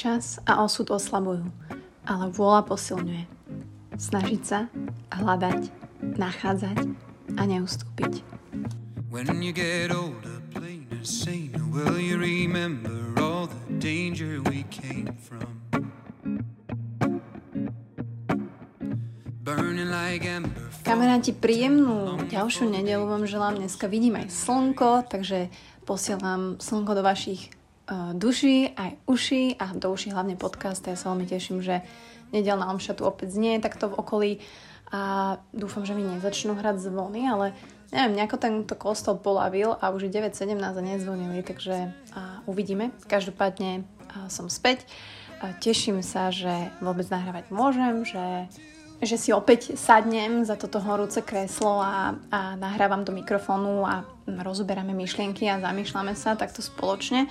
Čas a osud oslabujú, ale vôľa posilňuje. Snažiť sa, hľadať, nachádzať a neustúpiť. When you get older, plainer, saner, will you remember all the danger we came from? Kamaráti, príjemnú ďalšiu nedelu vám želám. Dneska vidím aj slnko, takže posielam slnko do vašich duší, aj uši a do uší hlavne podcast. Ja sa veľmi teším, že nedelná omša tu opäť znie takto v okolí a dúfam, že mi nezačnú hrať zvony, ale neviem, nejako tento kostol polavil a už je 9.17 a nezvonili, takže uh, uvidíme. Každopádne uh, som späť. Uh, teším sa, že vôbec nahrávať môžem, že že si opäť sadnem za toto horúce kreslo a, a nahrávam do mikrofónu a rozoberáme myšlienky a zamýšľame sa takto spoločne.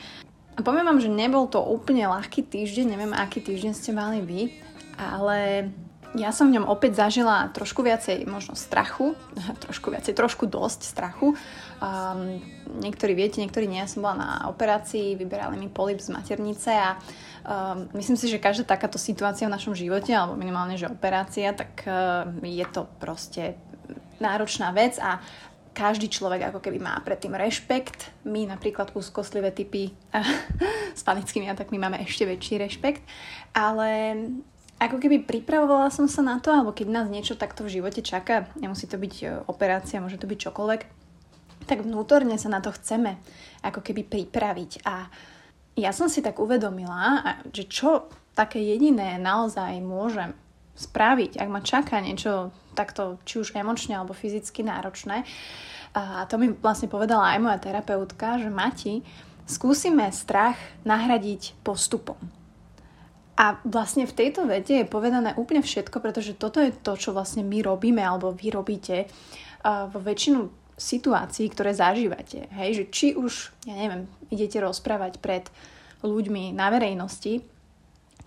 A poviem vám, že nebol to úplne ľahký týždeň, neviem, aký týždeň ste mali vy, ale ja som v ňom opäť zažila trošku viacej možno strachu, trošku viacej, trošku dosť strachu. Um, niektorí viete, niektorí nie. Ja som bola na operácii, vyberali mi polip z maternice a um, myslím si, že každá takáto situácia v našom živote, alebo minimálne, že operácia, tak uh, je to proste náročná vec a každý človek ako keby má predtým rešpekt. My napríklad úzkostlivé typy s panickými atakmi máme ešte väčší rešpekt. Ale ako keby pripravovala som sa na to, alebo keď nás niečo takto v živote čaká, nemusí to byť e, operácia, môže to byť čokoľvek, tak vnútorne sa na to chceme ako keby pripraviť. A ja som si tak uvedomila, že čo také jediné naozaj môžem spraviť, ak ma čaká niečo takto či už emočne alebo fyzicky náročné. A to mi vlastne povedala aj moja terapeutka, že Mati, skúsime strach nahradiť postupom. A vlastne v tejto vete je povedané úplne všetko, pretože toto je to, čo vlastne my robíme alebo vy robíte vo väčšinu situácií, ktoré zažívate. Hej, že či už, ja neviem, idete rozprávať pred ľuďmi na verejnosti,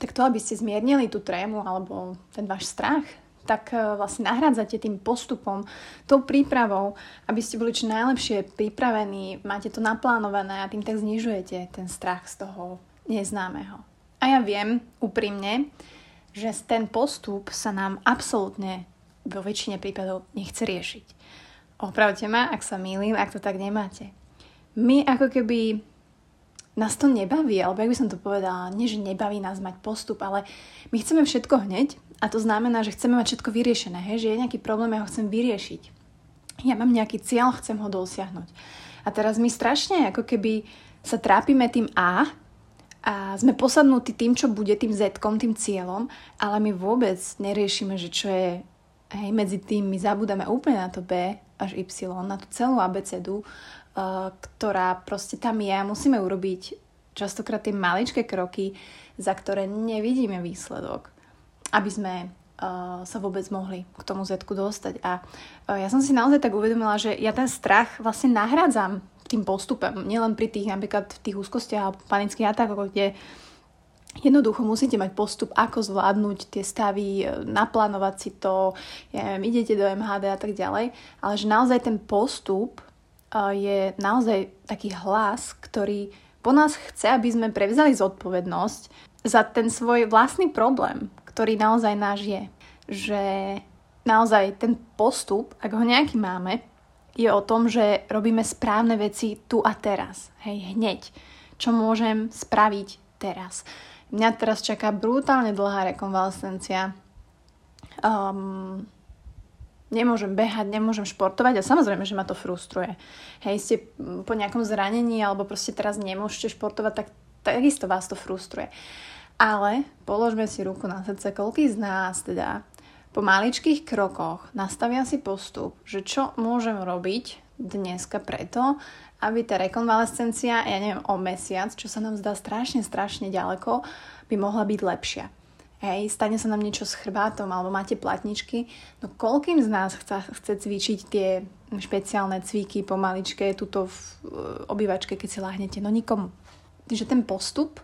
tak to, aby ste zmiernili tú trému alebo ten váš strach, tak e, vlastne nahrádzate tým postupom, tou prípravou, aby ste boli čo najlepšie pripravení, máte to naplánované a tým tak znižujete ten strach z toho neznámeho. A ja viem úprimne, že ten postup sa nám absolútne vo väčšine prípadov nechce riešiť. Opravte ma, ak sa mýlim, ak to tak nemáte. My ako keby nás to nebaví, alebo jak by som to povedala, nie že nebaví nás mať postup, ale my chceme všetko hneď a to znamená, že chceme mať všetko vyriešené, hej? že je nejaký problém, ja ho chcem vyriešiť. Ja mám nejaký cieľ, chcem ho dosiahnuť. A teraz my strašne ako keby sa trápime tým A a sme posadnutí tým, čo bude, tým Z, tým cieľom, ale my vôbec neriešime, že čo je hej, medzi tým, my zabúdame úplne na to B až Y, na tú celú abecedu, uh, ktorá proste tam je a musíme urobiť častokrát tie maličké kroky, za ktoré nevidíme výsledok aby sme uh, sa vôbec mohli k tomu z dostať. A uh, ja som si naozaj tak uvedomila, že ja ten strach vlastne nahrádzam tým postupom, nielen pri tých napríklad v tých úzkostiach a panických atakoch, kde Jednoducho musíte mať postup, ako zvládnuť tie stavy, e, naplánovať si to, ja neviem, idete do MHD a tak ďalej, ale že naozaj ten postup je naozaj taký hlas, ktorý po nás chce, aby sme prevzali zodpovednosť za ten svoj vlastný problém, ktorý naozaj náš je. Že naozaj ten postup, ak ho nejaký máme, je o tom, že robíme správne veci tu a teraz. Hej, hneď. Čo môžem spraviť teraz. Mňa teraz čaká brutálne dlhá rekonvalescencia. Um, nemôžem behať, nemôžem športovať a samozrejme, že ma to frustruje. Hej, ste po nejakom zranení alebo proste teraz nemôžete športovať, tak takisto vás to frustruje. Ale položme si ruku na srdce, koľký z nás teda po maličkých krokoch nastavia si postup, že čo môžem robiť dneska preto, aby tá rekonvalescencia, ja neviem, o mesiac, čo sa nám zdá strašne, strašne ďaleko, by mohla byť lepšia. Hej, stane sa nám niečo s chrbátom alebo máte platničky, no koľkým z nás chce, chce cvičiť tie špeciálne cviky pomaličké tuto v obývačke, keď si láhnete? No nikomu. Takže ten postup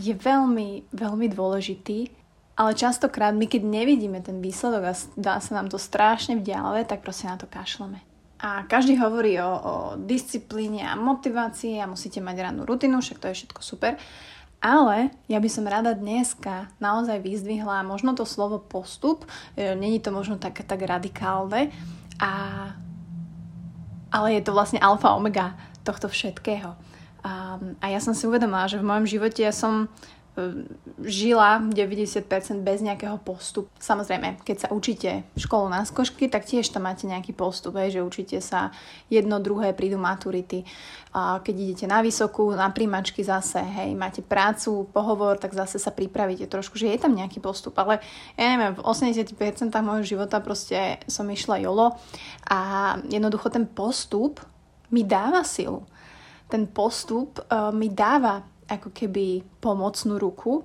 je veľmi, veľmi dôležitý, ale častokrát my, keď nevidíme ten výsledok a dá sa nám to strašne vzdialené, tak proste na to kašleme. A každý hovorí o, o disciplíne a motivácii a musíte mať rannú rutinu, však to je všetko super. Ale ja by som rada dneska naozaj vyzdvihla možno to slovo postup, e, není to možno tak, tak radikálne, a, ale je to vlastne alfa omega tohto všetkého. A, a ja som si uvedomila, že v mojom živote ja som žila 90% bez nejakého postupu. Samozrejme, keď sa učíte školu na skošky, tak tiež tam máte nejaký postup, hej, že učíte sa jedno, druhé, prídu maturity. A keď idete na vysokú, na príjmačky zase, hej, máte prácu, pohovor, tak zase sa pripravíte trošku, že je tam nejaký postup. Ale ja neviem, v 80% môjho života proste som išla jolo a jednoducho ten postup mi dáva silu. Ten postup uh, mi dáva ako keby pomocnú ruku.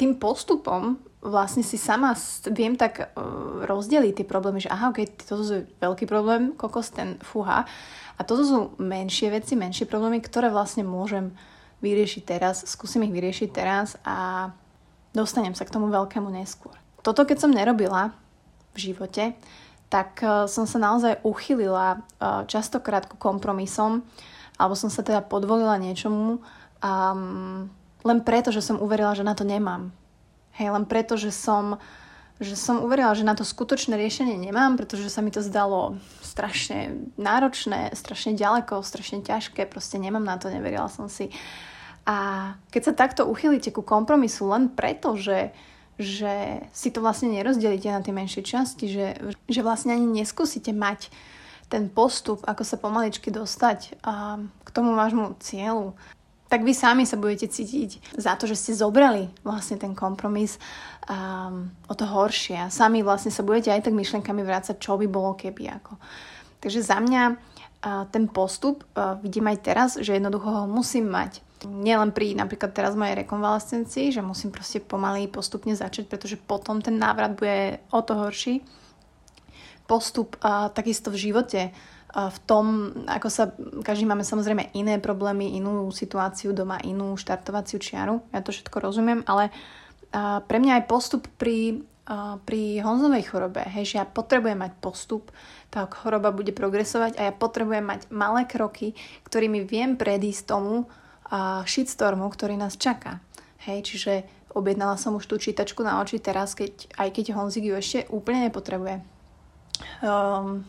Tým postupom vlastne si sama viem tak uh, rozdeliť tie problémy, že aha, ok, toto je veľký problém, kokos ten fúha. A toto sú menšie veci, menšie problémy, ktoré vlastne môžem vyriešiť teraz, skúsim ich vyriešiť teraz a dostanem sa k tomu veľkému neskôr. Toto keď som nerobila v živote, tak uh, som sa naozaj uchylila uh, častokrát ku kompromisom, alebo som sa teda podvolila niečomu, Um, len preto, že som uverila, že na to nemám. Hej, len preto, že som, že som uverila, že na to skutočné riešenie nemám, pretože sa mi to zdalo strašne náročné, strašne ďaleko, strašne ťažké, proste nemám na to, neverila som si. A keď sa takto uchylíte ku kompromisu len preto, že, že si to vlastne nerozdelíte na tie menšie časti, že, že vlastne ani neskúsite mať ten postup, ako sa pomaličky dostať a k tomu vášmu cieľu, tak vy sami sa budete cítiť za to, že ste zobrali vlastne ten kompromis um, o to horšie sami vlastne sa budete aj tak myšlenkami vrácať, čo by bolo keby ako. Takže za mňa uh, ten postup uh, vidím aj teraz, že jednoducho ho musím mať. Nielen pri napríklad teraz mojej rekonvalescencii, že musím proste pomaly postupne začať, pretože potom ten návrat bude o to horší. Postup uh, takisto v živote v tom, ako sa, každý máme samozrejme iné problémy, inú situáciu doma, inú štartovaciu čiaru, ja to všetko rozumiem, ale pre mňa aj postup pri, pri Honzovej chorobe, hej, že ja potrebujem mať postup, tá choroba bude progresovať a ja potrebujem mať malé kroky, ktorými viem predísť tomu shitstormu, ktorý nás čaká. Hej, čiže objednala som už tú čítačku na oči teraz, keď, aj keď Honzik ju ešte úplne nepotrebuje. Um,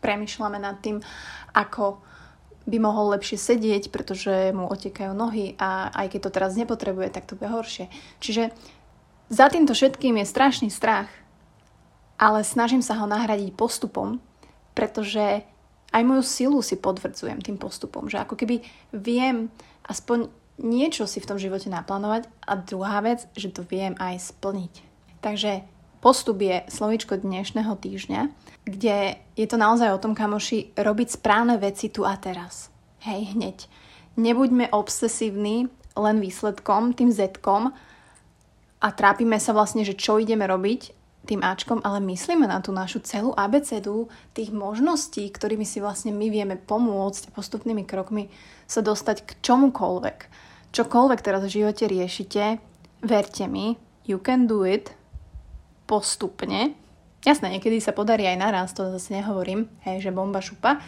premyšľame nad tým, ako by mohol lepšie sedieť, pretože mu otekajú nohy a aj keď to teraz nepotrebuje, tak to bude horšie. Čiže za týmto všetkým je strašný strach, ale snažím sa ho nahradiť postupom, pretože aj moju silu si podvrdzujem tým postupom, že ako keby viem aspoň niečo si v tom živote naplánovať a druhá vec, že to viem aj splniť. Takže Postup je slovičko dnešného týždňa, kde je to naozaj o tom, kamoši, robiť správne veci tu a teraz. Hej, hneď. Nebuďme obsesívni len výsledkom, tým zetkom a trápime sa vlastne, že čo ideme robiť tým Ačkom, ale myslíme na tú našu celú abecedu tých možností, ktorými si vlastne my vieme pomôcť postupnými krokmi sa dostať k čomukoľvek. Čokoľvek teraz v živote riešite, verte mi, you can do it, postupne. Jasné, niekedy sa podarí aj naraz, to zase nehovorím, hej, že bomba šupa,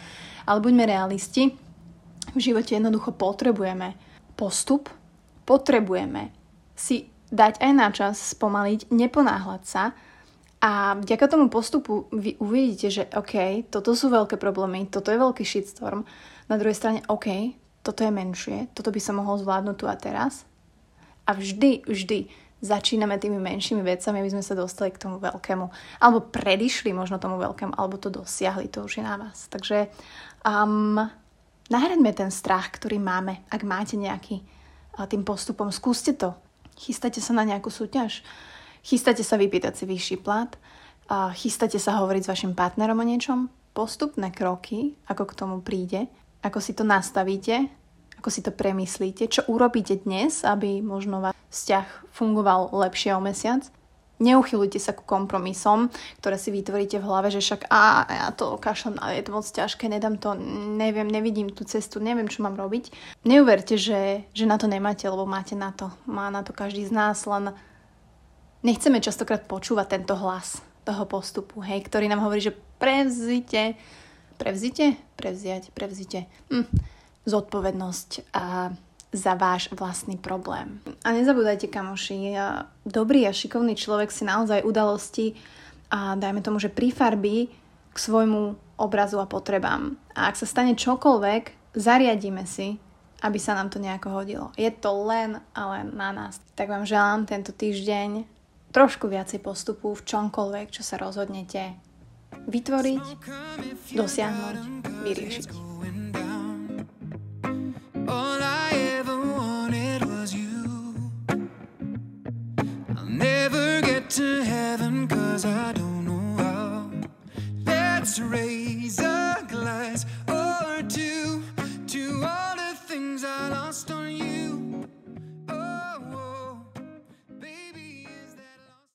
ale buďme realisti, v živote jednoducho potrebujeme postup, potrebujeme si dať aj na čas spomaliť, neponáhľať sa a vďaka tomu postupu vy uvidíte, že OK, toto sú veľké problémy, toto je veľký shitstorm, na druhej strane OK, toto je menšie, toto by sa mohol zvládnuť tu a teraz. A vždy, vždy začíname tými menšími vecami, aby sme sa dostali k tomu veľkému. Alebo predišli možno tomu veľkému, alebo to dosiahli, to už je na vás. Takže um, nahradme ten strach, ktorý máme, ak máte nejaký uh, tým postupom. Skúste to. Chystáte sa na nejakú súťaž, chystáte sa vypýtať si vyšší plat, uh, chystáte sa hovoriť s vašim partnerom o niečom, postupné kroky, ako k tomu príde, ako si to nastavíte, ako si to premyslíte, čo urobíte dnes, aby možno váš vzťah fungoval lepšie o mesiac. Neuchylujte sa ku kompromisom, ktoré si vytvoríte v hlave, že však a ja to kašľam, ale je to moc ťažké, nedám to, neviem, nevidím tú cestu, neviem, čo mám robiť. Neuverte, že, že na to nemáte, lebo máte na to. Má na to každý z nás, len nechceme častokrát počúvať tento hlas toho postupu, hej, ktorý nám hovorí, že prevzite, prevzite, prevziať, prevzite. Hm zodpovednosť a za váš vlastný problém. A nezabúdajte, kamoši, dobrý a šikovný človek si naozaj udalosti a dajme tomu, že prifarbí k svojmu obrazu a potrebám. A ak sa stane čokoľvek, zariadíme si, aby sa nám to nejako hodilo. Je to len a len na nás. Tak vám želám tento týždeň trošku viacej postupu v čomkoľvek, čo sa rozhodnete vytvoriť, dosiahnuť, vyriešiť. all I